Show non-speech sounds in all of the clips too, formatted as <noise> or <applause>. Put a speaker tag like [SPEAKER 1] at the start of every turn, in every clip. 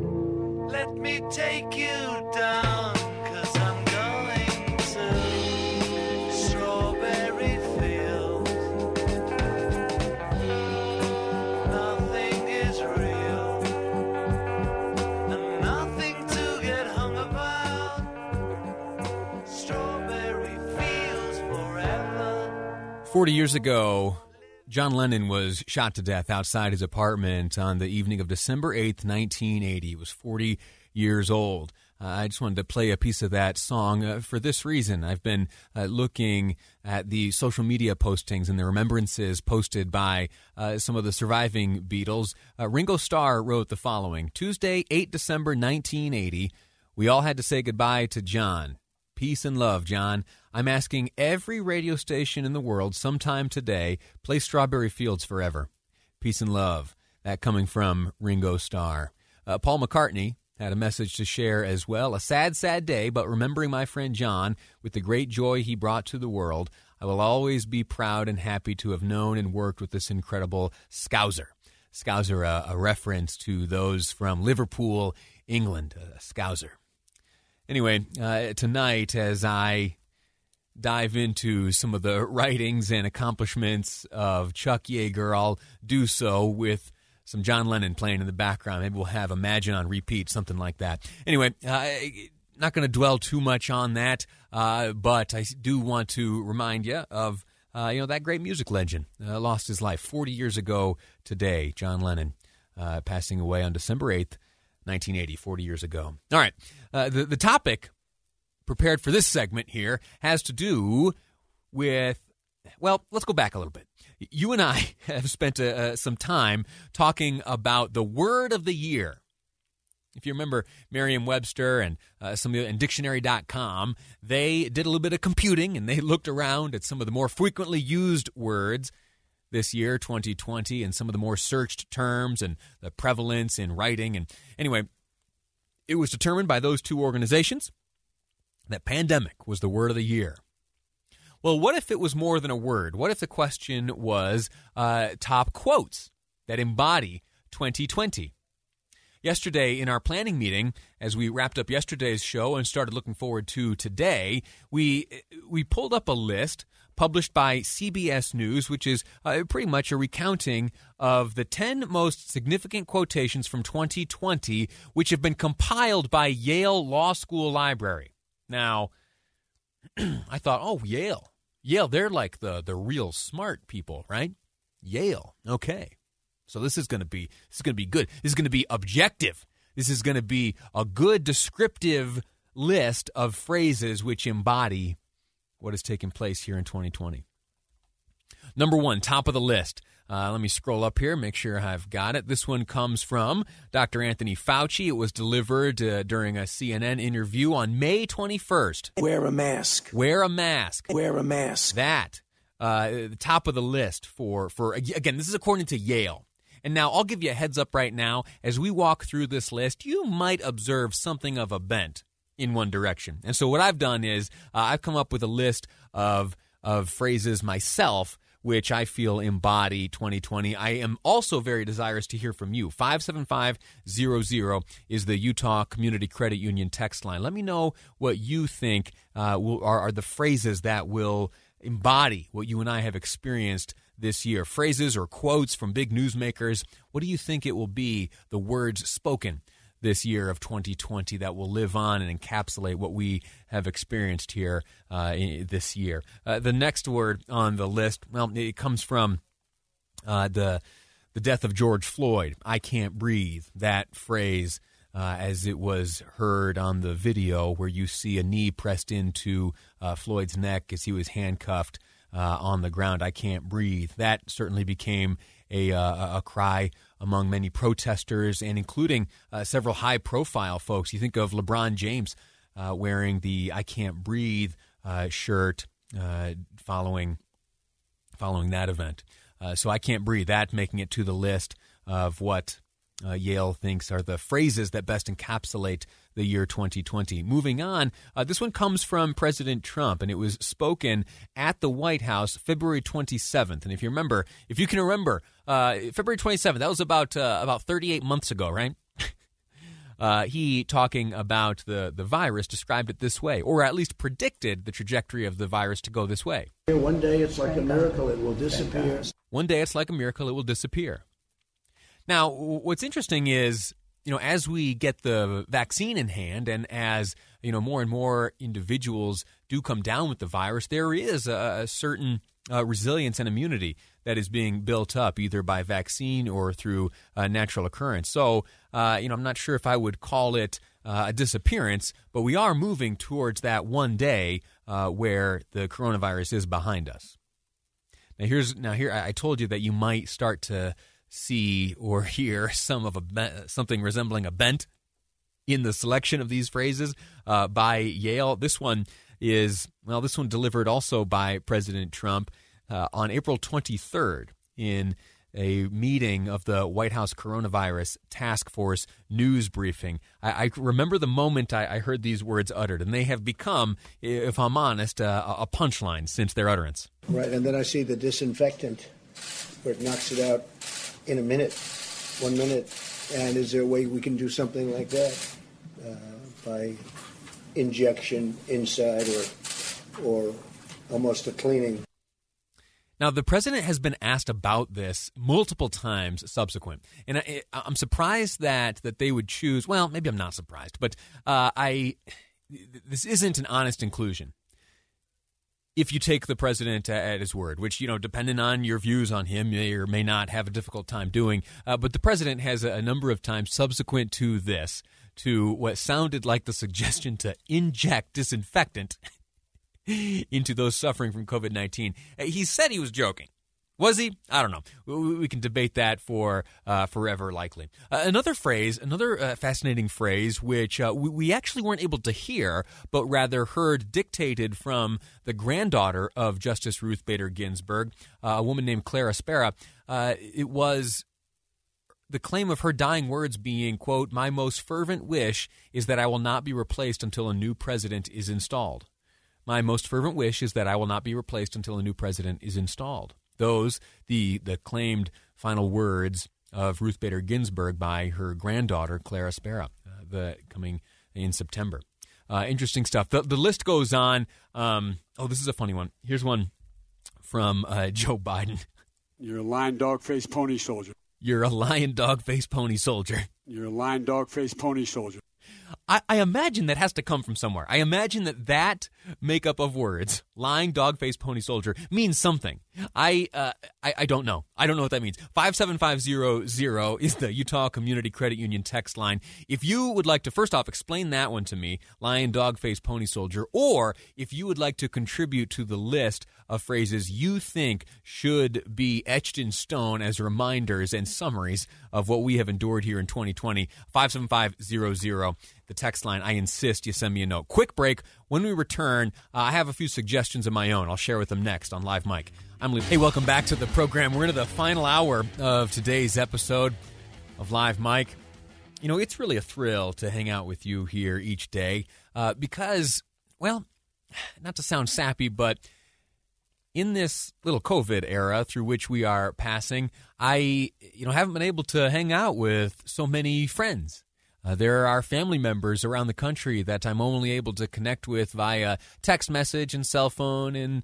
[SPEAKER 1] Let me take you down, cause I'm going to Strawberry Fields. Nothing is real, and nothing to get hung about. Strawberry Fields forever.
[SPEAKER 2] 40 years ago, John Lennon was shot to death outside his apartment on the evening of December 8th, 1980. He was 40 years old. Uh, I just wanted to play a piece of that song uh, for this reason. I've been uh, looking at the social media postings and the remembrances posted by uh, some of the surviving Beatles. Uh, Ringo Starr wrote the following Tuesday, 8 December 1980. We all had to say goodbye to John. Peace and love, John. I'm asking every radio station in the world sometime today play Strawberry Fields Forever. Peace and love. That coming from Ringo Starr. Uh, Paul McCartney had a message to share as well. A sad, sad day, but remembering my friend John with the great joy he brought to the world, I will always be proud and happy to have known and worked with this incredible Scouser. Scouser, a, a reference to those from Liverpool, England. Uh, Scouser. Anyway, uh, tonight, as I dive into some of the writings and accomplishments of Chuck Yeager, I'll do so with some John Lennon playing in the background. Maybe we'll have Imagine on repeat, something like that. Anyway, uh, not going to dwell too much on that, uh, but I do want to remind you of uh, you know that great music legend uh, lost his life 40 years ago today. John Lennon uh, passing away on December 8th, 1980, 40 years ago. All right, uh, the the topic prepared for this segment here has to do with well, let's go back a little bit. You and I <laughs> have spent uh, some time talking about the word of the year. If you remember Merriam-Webster and uh, some the, and dictionary.com, they did a little bit of computing and they looked around at some of the more frequently used words this year, 2020, and some of the more searched terms and the prevalence in writing. And anyway, it was determined by those two organizations that pandemic was the word of the year. Well, what if it was more than a word? What if the question was uh, top quotes that embody 2020? Yesterday, in our planning meeting, as we wrapped up yesterday's show and started looking forward to today, we we pulled up a list published by CBS News, which is uh, pretty much a recounting of the 10 most significant quotations from 2020, which have been compiled by Yale Law School Library. Now, <clears throat> I thought, oh, Yale. Yale, they're like the, the real smart people, right? Yale. Okay. So this is going to be this is going to be good. This is going to be objective. This is going to be a good descriptive list of phrases which embody what has taken place here in 2020. Number one, top of the list. Uh, let me scroll up here, make sure I've got it. This one comes from Dr. Anthony Fauci. It was delivered uh, during a CNN interview on May 21st.
[SPEAKER 3] Wear a mask.
[SPEAKER 2] Wear a mask.
[SPEAKER 3] Wear a mask.
[SPEAKER 2] That, uh, the top of the list for, for, again, this is according to Yale. And now I'll give you a heads up right now. As we walk through this list, you might observe something of a bent in one direction. And so what I've done is uh, I've come up with a list of of phrases myself which I feel embody 2020. I am also very desirous to hear from you. 57500 is the Utah Community Credit Union text line. Let me know what you think uh, will, are, are the phrases that will embody what you and I have experienced this year. Phrases or quotes from big newsmakers. What do you think it will be, the words spoken? This year of 2020 that will live on and encapsulate what we have experienced here uh, this year. Uh, the next word on the list, well, it comes from uh, the the death of George Floyd. I can't breathe. That phrase. Uh, as it was heard on the video, where you see a knee pressed into uh, Floyd's neck as he was handcuffed uh, on the ground. I can't breathe. That certainly became a, a cry among many protesters and including uh, several high profile folks. You think of LeBron James uh, wearing the I Can't Breathe uh, shirt uh, following, following that event. Uh, so I Can't Breathe, that making it to the list of what uh, Yale thinks are the phrases that best encapsulate the year 2020. Moving on, uh, this one comes from President Trump, and it was spoken at the White House February 27th. And if you remember, if you can remember, uh, February 27th, that was about uh, about 38 months ago, right? <laughs> Uh, he, talking about the, the virus, described it this way, or at least predicted the trajectory of the virus to go this way.
[SPEAKER 3] One day it's like a miracle, it will disappear.
[SPEAKER 2] One day it's like a miracle, it will disappear. Now, what's interesting is, you know, as we get the vaccine in hand and as, you know, more and more individuals do come down with the virus, there is a, a certain uh, resilience and immunity that is being built up either by vaccine or through uh, natural occurrence. So, uh, you know, I'm not sure if I would call it uh, a disappearance, but we are moving towards that one day uh, where the coronavirus is behind us. Now here's now here I I told you that you might start to see or hear <laughs> some of a something resembling a bent in the selection of these phrases uh, by Yale. This one is well, this one delivered also by President Trump uh, on April 23rd in a meeting of the White House Coronavirus Task Force news briefing. I, I remember the moment I, I heard these words uttered, and they have become, if I'm honest, a punchline since their utterance.
[SPEAKER 3] Right, and then I see the disinfectant where it knocks it out in a minute, one minute. And is there a way we can do something like that uh, by injection inside or, or almost a cleaning?
[SPEAKER 2] Now, the president has been asked about this multiple times subsequent, and I, I'm surprised that that they would choose. Well, maybe I'm not surprised, but uh, I this isn't an honest inclusion. If you take the president at his word, which you know, depending on your views on him, may or may not have a difficult time doing, uh, but the president has a, a number of times subsequent to this to what sounded like the suggestion to inject disinfectant <laughs> into those suffering from COVID 19. He said he was joking. Was he? I don't know. We, can debate that for uh, forever, likely. Uh, another phrase, another uh, fascinating phrase, which uh, we, we actually weren't able to hear, but rather heard dictated from the granddaughter of Justice Ruth Bader Ginsburg, uh, a woman named Clara Spera. Uh, it was the claim of her dying words being, quote, my most fervent wish is that I will not be replaced until a new president is installed. My most fervent wish is that I will not be replaced until a new president is installed. Those, the, the claimed final words of Ruth Bader Ginsburg by her granddaughter, Clara Spera, uh, the, coming in September. Uh, interesting stuff. The, the list goes on. Um, oh, this is a funny one. Here's one from uh, Joe Biden.
[SPEAKER 4] You're a lion dog faced pony soldier.
[SPEAKER 2] You're a lion dog faced pony soldier.
[SPEAKER 4] You're a lion dog faced pony soldier.
[SPEAKER 2] I, I imagine that has to come from somewhere. I imagine that that makeup of words, lying dog face pony soldier, means something. I, uh, I I don't know. I don't know what that means. Five seven five zero zero is the Utah Community Credit Union text line. If you would like to first off explain that one to me, lion dog face pony soldier, or if you would like to contribute to the list of phrases you think should be etched in stone as reminders and summaries of what we have endured here in 2020, 57500 the text line. I insist you send me a note. Quick break. When we return, uh, I have a few suggestions of my own. I'll share with them next on Live Mic. I'm Lee. Hey, welcome back to the program. We're into the final hour of today's episode of Live Mic. You know, it's really a thrill to hang out with you here each day uh, because, well, not to sound sappy, but in this little COVID era through which we are passing, I, you know, haven't been able to hang out with so many friends. Uh, there are family members around the country that I'm only able to connect with via text message and cell phone and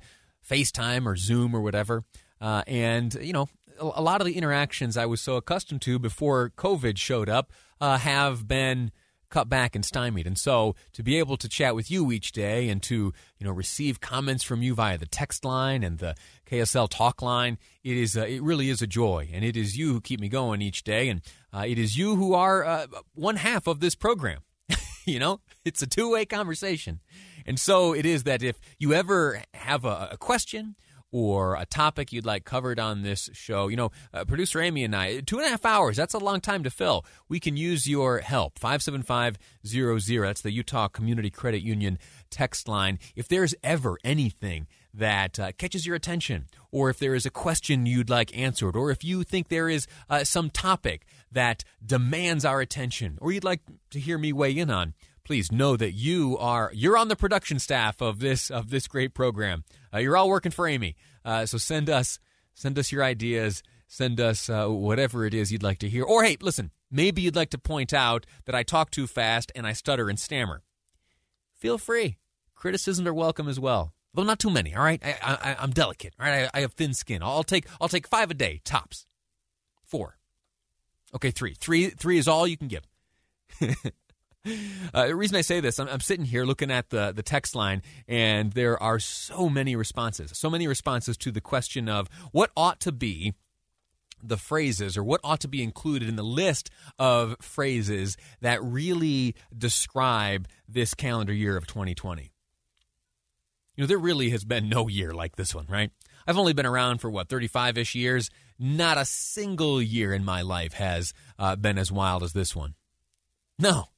[SPEAKER 2] FaceTime or Zoom or whatever. Uh, and, you know, a, lot of the interactions I was so accustomed to before COVID showed up uh, have been cut back and stymied. And so to be able to chat with you each day and to, you know, receive comments from you via the text line and the KSL talk line, it is, it really is a joy. And it is you who keep me going each day. And uh, it is you who are uh, one half of this program. <laughs> you know, it's a two way conversation. And so it is that if you ever have a, a question, or a topic you'd like covered on this show, you know, uh, producer Amy and I, two and a half hours, that's a long time to fill. We can use your help. 57500, that's the Utah Community Credit Union text line. If there's ever anything that uh, catches your attention, or if there is a question you'd like answered, or if you think there is uh, some topic that demands our attention, or you'd like to hear me weigh in on, please know that you are you're on the production staff of this of this great program. Uh, you're all working for Amy, uh, so send us send us your ideas Send us uh, whatever it is you'd like to hear. Or, hey, listen, maybe you'd like to point out that I talk too fast and I stutter and stammer. Feel free. Criticisms are welcome as well. Though not too many, all right? I, I'm delicate, all right? I, I have thin skin. I'll take, I'll take five a day, tops. Four. Okay, three. Three, three is all you can give. <laughs> Uh, the reason I say this, I'm, I'm, sitting here looking at the, the text line, and there are so many responses, so many responses to the question of what ought to be the phrases or what ought to be included in the list of phrases that really describe this calendar year of 2020. You know, there really has been no year like this one, right? I've only been around for what, 35 ish years? Not a single year in my life has uh, been as wild as this one. No,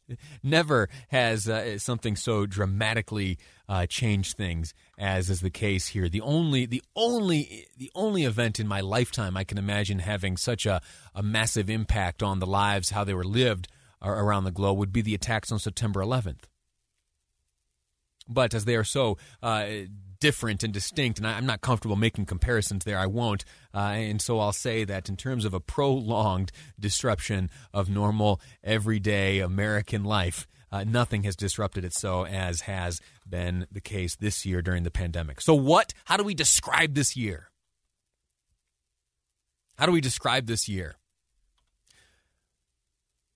[SPEAKER 2] never has uh, something so dramatically uh, changed things as is the case here. The only, the only, the only event in my lifetime I can imagine having such a, a massive impact on the lives, how they were lived around the globe, would be the attacks on September 11th. But as they are so uh, different and distinct, and I, am not comfortable making comparisons there. I won't. Uh, and so I'll say that in terms of a prolonged disruption of normal, everyday American life, uh, nothing has disrupted it so as has been the case this year during the pandemic. So, what? How do we describe this year? How do we describe this year?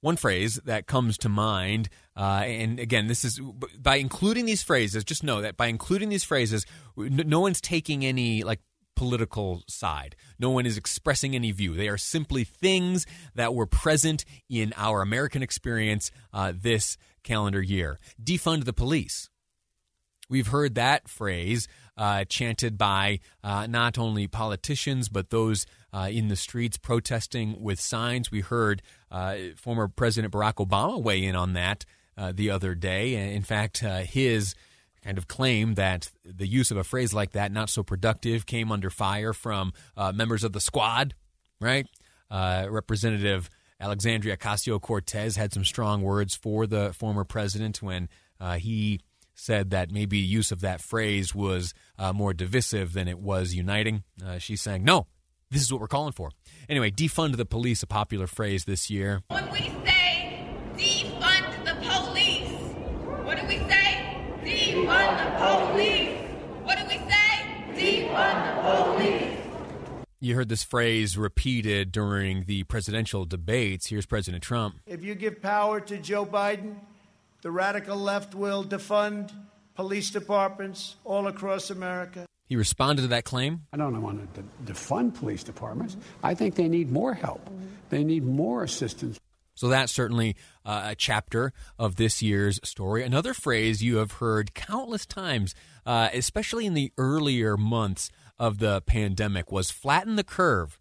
[SPEAKER 2] One phrase that comes to mind, uh, and again, this is by including these phrases, just know that by including these phrases, no one's taking any like political side. No one is expressing any view. They are simply things that were present in our American experience uh, this calendar year. Defund the police. We've heard that phrase uh, chanted by uh, not only politicians, but those uh, in the streets protesting with signs. We heard uh, former President Barack Obama weigh in on that uh, the other day. In fact, uh, his kind of claim that the use of a phrase like that, not so productive, came under fire from members of the squad, right? Representative Alexandria Ocasio Cortez had some strong words for the former president when he said that maybe use of that phrase was uh, more divisive than it was uniting. Uh, she's saying, no, this is what we're calling for. Anyway, defund the police, a popular phrase this year.
[SPEAKER 5] When we say defund the police, what do we say? Defund the police. What do we say? Defund the police.
[SPEAKER 2] You heard this phrase repeated during the presidential debates. Here's President Trump.
[SPEAKER 3] If you give power to Joe Biden, the radical left will defund police departments all across America.
[SPEAKER 2] He responded to that claim.
[SPEAKER 4] I don't want to defund police departments. I think they need more help. They need more assistance.
[SPEAKER 2] So that's certainly uh, a chapter of this year's story. Another phrase you have heard countless times, uh, especially in the earlier months of the pandemic, was flatten the curve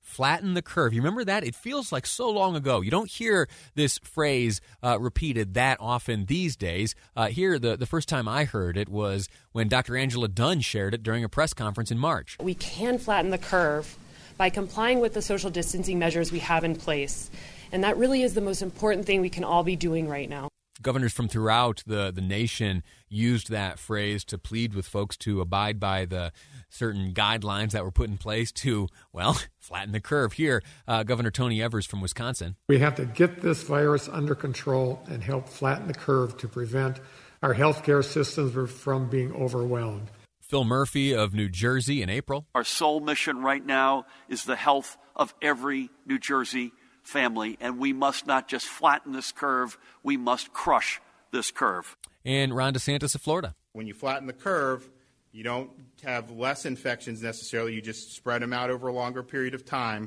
[SPEAKER 2] flatten the curve. You remember that? It feels like so long ago. You don't hear this phrase uh, repeated that often these days. Uh, here, the, the first time I heard it was when Dr. Angela Dunn shared it during a press conference in March.
[SPEAKER 6] We can flatten the curve by complying with the social distancing measures we have in place. And that really is the most important thing we can all be doing right now
[SPEAKER 2] governors from throughout the, the nation used that phrase to plead with folks to abide by the certain guidelines that were put in place to, well, <laughs> flatten the curve. Here, uh, Governor Tony Evers from Wisconsin.
[SPEAKER 7] We have to get this virus under control and help flatten the curve to prevent our healthcare systems from being overwhelmed.
[SPEAKER 2] Phil Murphy of New Jersey in April.
[SPEAKER 8] Our sole mission right now is the health of every New Jersey family, and we must not just flatten this curve, we must crush this curve.
[SPEAKER 2] And Ron DeSantis of Florida.
[SPEAKER 9] When you flatten the curve, you don't have less infections necessarily, you just spread them out over a longer period of time.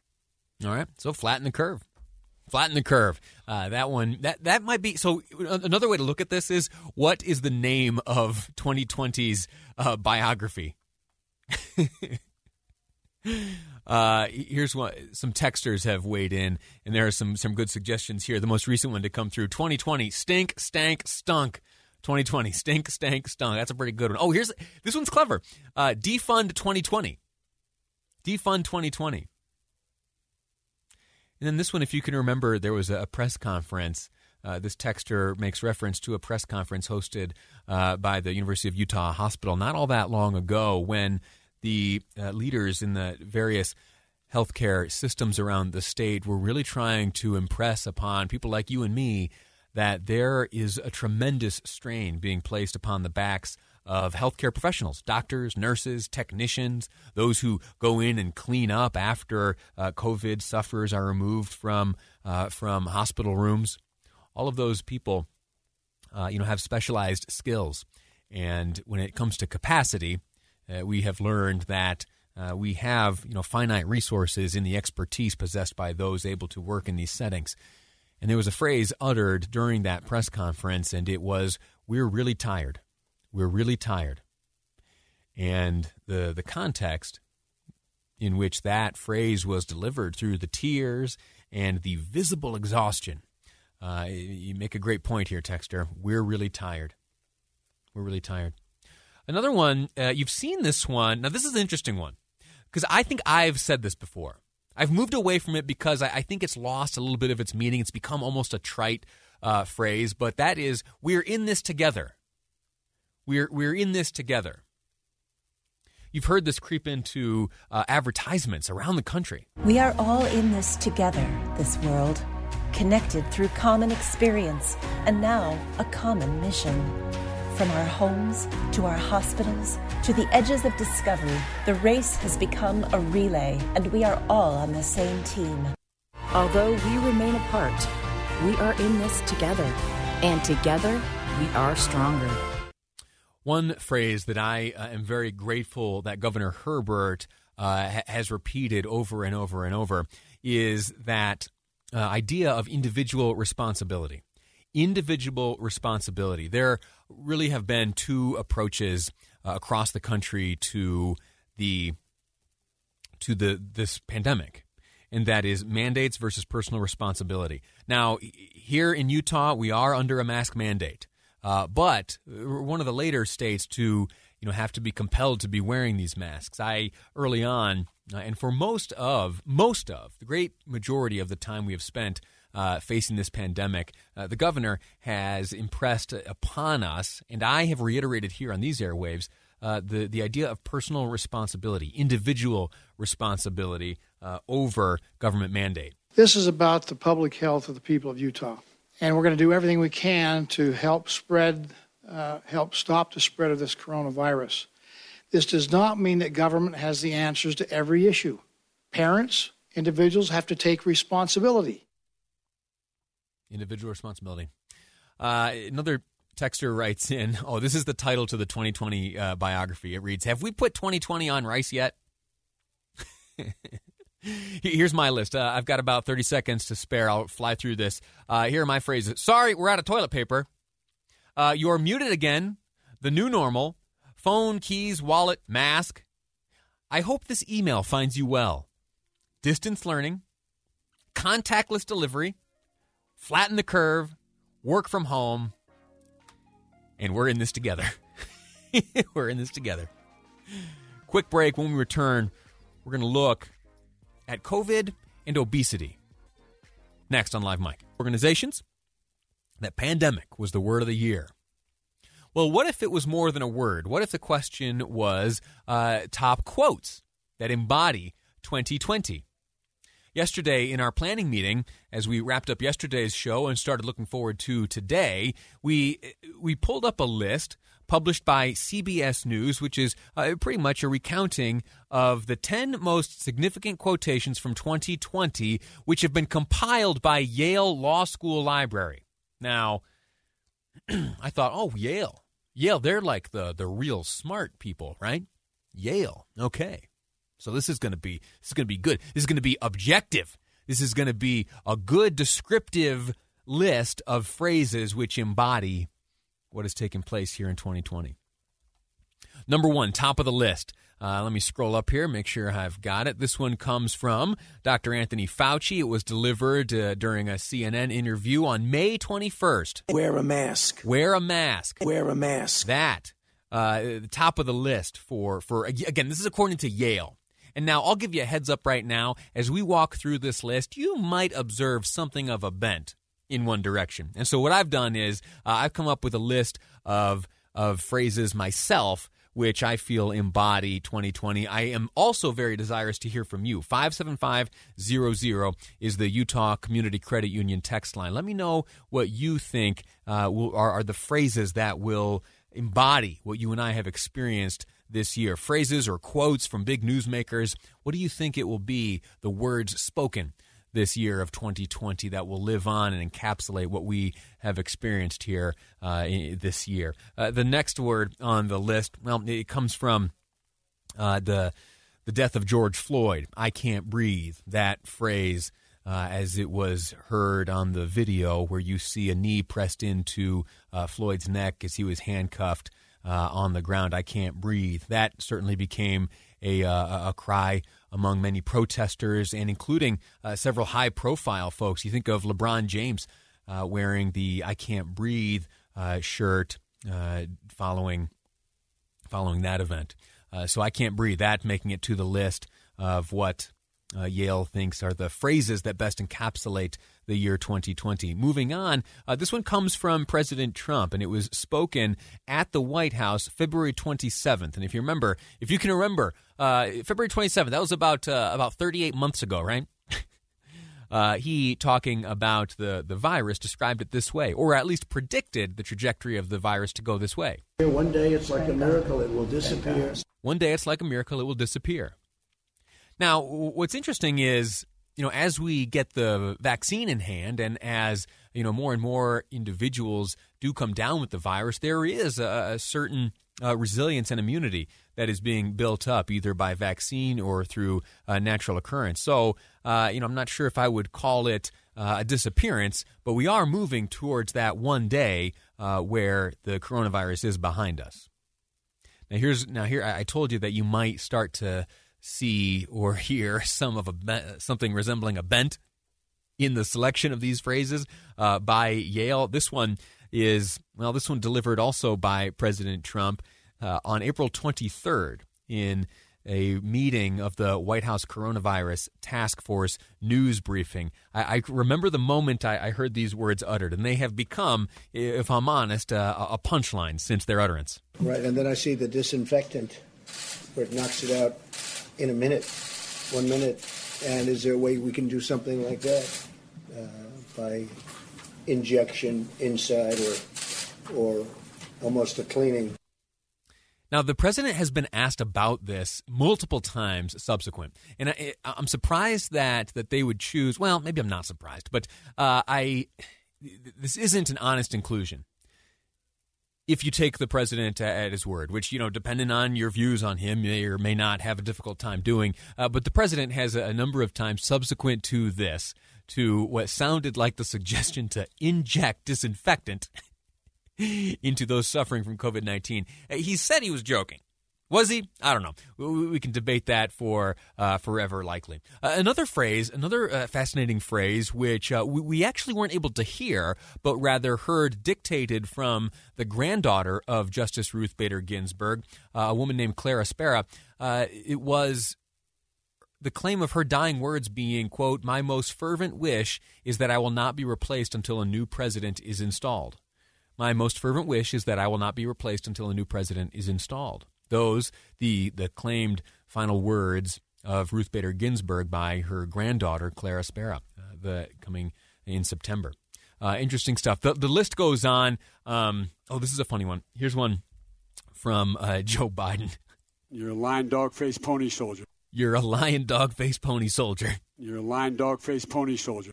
[SPEAKER 2] All right, so flatten the curve. Flatten the curve. Uh, that one, that that might be. So another way to look at this is, what is the name of 2020's uh, biography? <laughs> Uh, here's what some texters have weighed in, and there are some some good suggestions here. The most recent one to come through: 2020 stink, stank, stunk. 2020 stink, stank, stunk. That's a pretty good one. Oh, here's this one's clever. Uh, defund 2020. Defund 2020. And then this one, if you can remember, there was a press conference. Uh, this texter makes reference to a press conference hosted uh, by the University of Utah Hospital not all that long ago when the uh, leaders in the various healthcare systems around the state, we're really trying to impress upon people like you and me that there is a tremendous strain being placed upon the backs of healthcare professionals, doctors, nurses, technicians, those who go in and clean up after uh, COVID sufferers are removed from uh, from hospital rooms. All of those people, uh, you know, have specialized skills, and when it comes to capacity, uh, we have learned that. Uh, we have, you know, finite resources in the expertise possessed by those able to work in these settings. And there was a phrase uttered during that press conference, and it was, We're really tired. We're really tired. And the, the context in which that phrase was delivered through the tears and the visible exhaustion. Uh, you make a great point here, Texter. We're really tired. We're really tired. Another one, uh, you've seen this one. Now, this is an interesting one because I think I've said this before. I've moved away from it because I, I, think it's lost a little bit of its meaning. It's become almost a trite uh, phrase, but that is, we're in this together. We're, we're in this together. You've heard this creep into uh, advertisements around the country.
[SPEAKER 10] We are all in this together, this world, connected through common experience and now a common mission. From our homes to our hospitals to the edges of discovery, the race has become a relay, and we are all on the same team.
[SPEAKER 11] Although we remain apart, we are in this together, and together we are stronger.
[SPEAKER 2] One phrase that I uh, am very grateful that Governor Herbert uh, ha- has repeated over and over and over is that uh, idea of individual responsibility individual responsibility. There really have been two approaches uh, across the country to the to the this pandemic, and that is mandates versus personal responsibility. Now, here in Utah, we are under a mask mandate, uh, but we're one of the later states to you know have to be compelled to be wearing these masks. I early on, uh, and for most of most of the great majority of the time we have spent uh, facing this pandemic, uh, the governor has impressed upon us, and I have reiterated here on these airwaves, uh, the, the idea of personal responsibility, individual responsibility uh, over government mandate.
[SPEAKER 12] This is about the public health of the people of Utah. And we're going to do everything we can to help spread, uh, help stop the spread of this coronavirus. This does not mean that government has the answers to every issue. Parents, individuals have to take responsibility
[SPEAKER 2] individual responsibility. Uh, another texter writes in, <laughs> oh, this is the title to the 2020 uh, biography. It reads, Have we put 2020 on rice yet? <laughs> Here's my list. Uh, I've got about 30 seconds to spare. I'll fly through this. Uh, here are my phrases. Sorry, we're out of toilet paper. Uh, you're muted again. The new normal. Phone, keys, wallet, mask. I hope this email finds you well. Distance learning. Contactless delivery flatten the curve, work from home, and we're in this together. <laughs> we're in this together. Quick break. When we return, we're going to look at COVID and obesity. Next on Live Mic. Organizations, that pandemic was the word of the year. Well, what if it was more than a word? What if the question was uh, top quotes that embody 2020? Yesterday, in our planning meeting, as we wrapped up yesterday's show and started looking forward to today, we we pulled up a list published by CBS News, which is uh, pretty much a recounting of the 10 most significant quotations from 2020, which have been compiled by Yale Law School Library. Now, <clears throat> I thought, oh, Yale. Yale, they're like the, the real smart people, right? Yale. Okay. So this is going to be this is going to be good. This is going to be objective. This is going to be a good descriptive list of phrases which embody what has taken place here in 2020. Number one, top of the list. Uh, let me scroll up here, make sure I've got it. This one comes from Dr. Anthony Fauci. It was delivered uh, during a CNN interview on May 21st.
[SPEAKER 13] Wear a mask.
[SPEAKER 2] Wear a mask.
[SPEAKER 13] Wear a mask.
[SPEAKER 2] That, uh, the top of the list for, for, again, this is according to Yale. And now I'll give you a heads up right now. As we walk through this list, you might observe something of a bent in one direction. And so what I've done is uh, I've come up with a list of of phrases myself which I feel embody 2020. I am also very desirous to hear from you. 57500 is the Utah Community Credit Union text line. Let me know what you think uh, will, are, are the phrases that will embody what you and I have experienced this year. Phrases or quotes from big newsmakers. What do you think it will be, the words spoken? this year of 2020 that will live on and encapsulate what we have experienced here uh, this year. Uh, the next word on the list, well, it comes from uh, the the death of George Floyd. I can't breathe. That phrase. Uh, as it was heard on the video, where you see a knee pressed into uh, Floyd's neck as he was handcuffed uh, on the ground. I can't breathe. That certainly became a, a cry among many protesters and including uh, several high profile folks. You think of LeBron James uh, wearing the I Can't Breathe uh, shirt uh, following, following that event. Uh, so I Can't Breathe, that making it to the list of what uh, Yale thinks are the phrases that best encapsulate the year 2020. Moving on, uh, this one comes from President Trump, and it was spoken at the White House February 27th. And if you remember, if you can remember, uh, February 27th, that was about uh, about 38 months ago, right? <laughs> Uh, he talking about the, the virus described it this way, or at least predicted the trajectory of the virus to go this way.
[SPEAKER 3] One day it's like a miracle, it will disappear.
[SPEAKER 2] One day it's like a miracle, it will disappear. Now, what's interesting is you know, as we get the vaccine in hand and as, you know, more and more individuals do come down with the virus, there is a, a certain uh, resilience and immunity that is being built up either by vaccine or through uh, natural occurrence. So, uh, you know, I'm not sure if I would call it uh, a disappearance, but we are moving towards that one day uh, where the coronavirus is behind us. Now, here's now here I told you that you might start to see or <laughs> hear some of a something resembling a bent in the selection of these phrases uh, by Yale. This one is well, this one delivered also by President Trump uh, on April 23rd in a meeting of the White House Coronavirus Task Force news briefing. I, I remember the moment I, I, heard these words uttered, and they have become, if I'm honest, uh, a punchline since their utterance.
[SPEAKER 3] Right, and then I see the disinfectant where it knocks it out in a minute, one minute. And is there a way we can do something like that uh, by injection inside or or almost a cleaning?
[SPEAKER 2] Now, the president has been asked about this multiple times subsequent, and I, am surprised that that they would choose. Well, maybe I'm not surprised, but uh, I this isn't an honest inclusion if you take the president at his word, which, you know, depending on your views on him, may or may not have a difficult time doing. Uh, but the president has a, number of times subsequent to this, to what sounded like the suggestion to inject disinfectant <laughs> into those suffering from COVID 19. He said he was joking. Was he? I don't know. We, we can debate that for uh, forever, likely. Uh, another phrase, another uh, fascinating phrase, which uh, we, we, actually weren't able to hear, but rather heard dictated from the granddaughter of Justice Ruth Bader Ginsburg, uh, a woman named Clara Spera. Uh, it was the claim of her dying words being, quote, my most fervent wish is that I will not be replaced until a new president is installed. My most fervent wish is that I will not be replaced until a new president is installed those the the claimed final words of Ruth Bader Ginsburg by her granddaughter Clara Spera, uh, the coming in September. Uh, interesting stuff. The, the list goes on. Um, oh, this is a funny one. Here's one from uh, <laughs> Joe Biden.
[SPEAKER 13] You're a lion, dog face, pony soldier.
[SPEAKER 2] You're a lion, dog face, pony soldier.
[SPEAKER 13] You're a lion, dog face, pony soldier.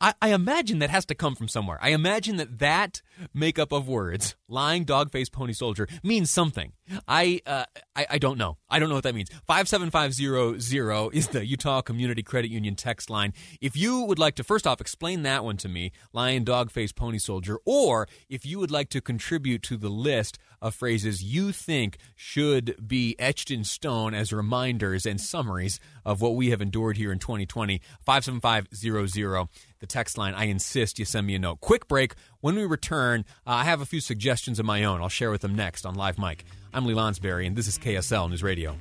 [SPEAKER 2] I, I, imagine that has to come from somewhere. I imagine that that makeup of words, lying dog face pony soldier, means something. I, uh, I, I don't know. I don't know what that means. Five seven five zero zero is the Utah Community Credit Union text line. If you would like to first off explain that one to me, lion dog face pony soldier, or if you would like to contribute to the list of phrases you think should be etched in stone as reminders and summaries of what we have endured here in 2020, 57500 the text line. I insist you send me a note. Quick break. When we return, uh, I have a few suggestions of my own. I'll share with them next on Live Mic. I'm Lee Lonsberry, and this is KSL News Radio.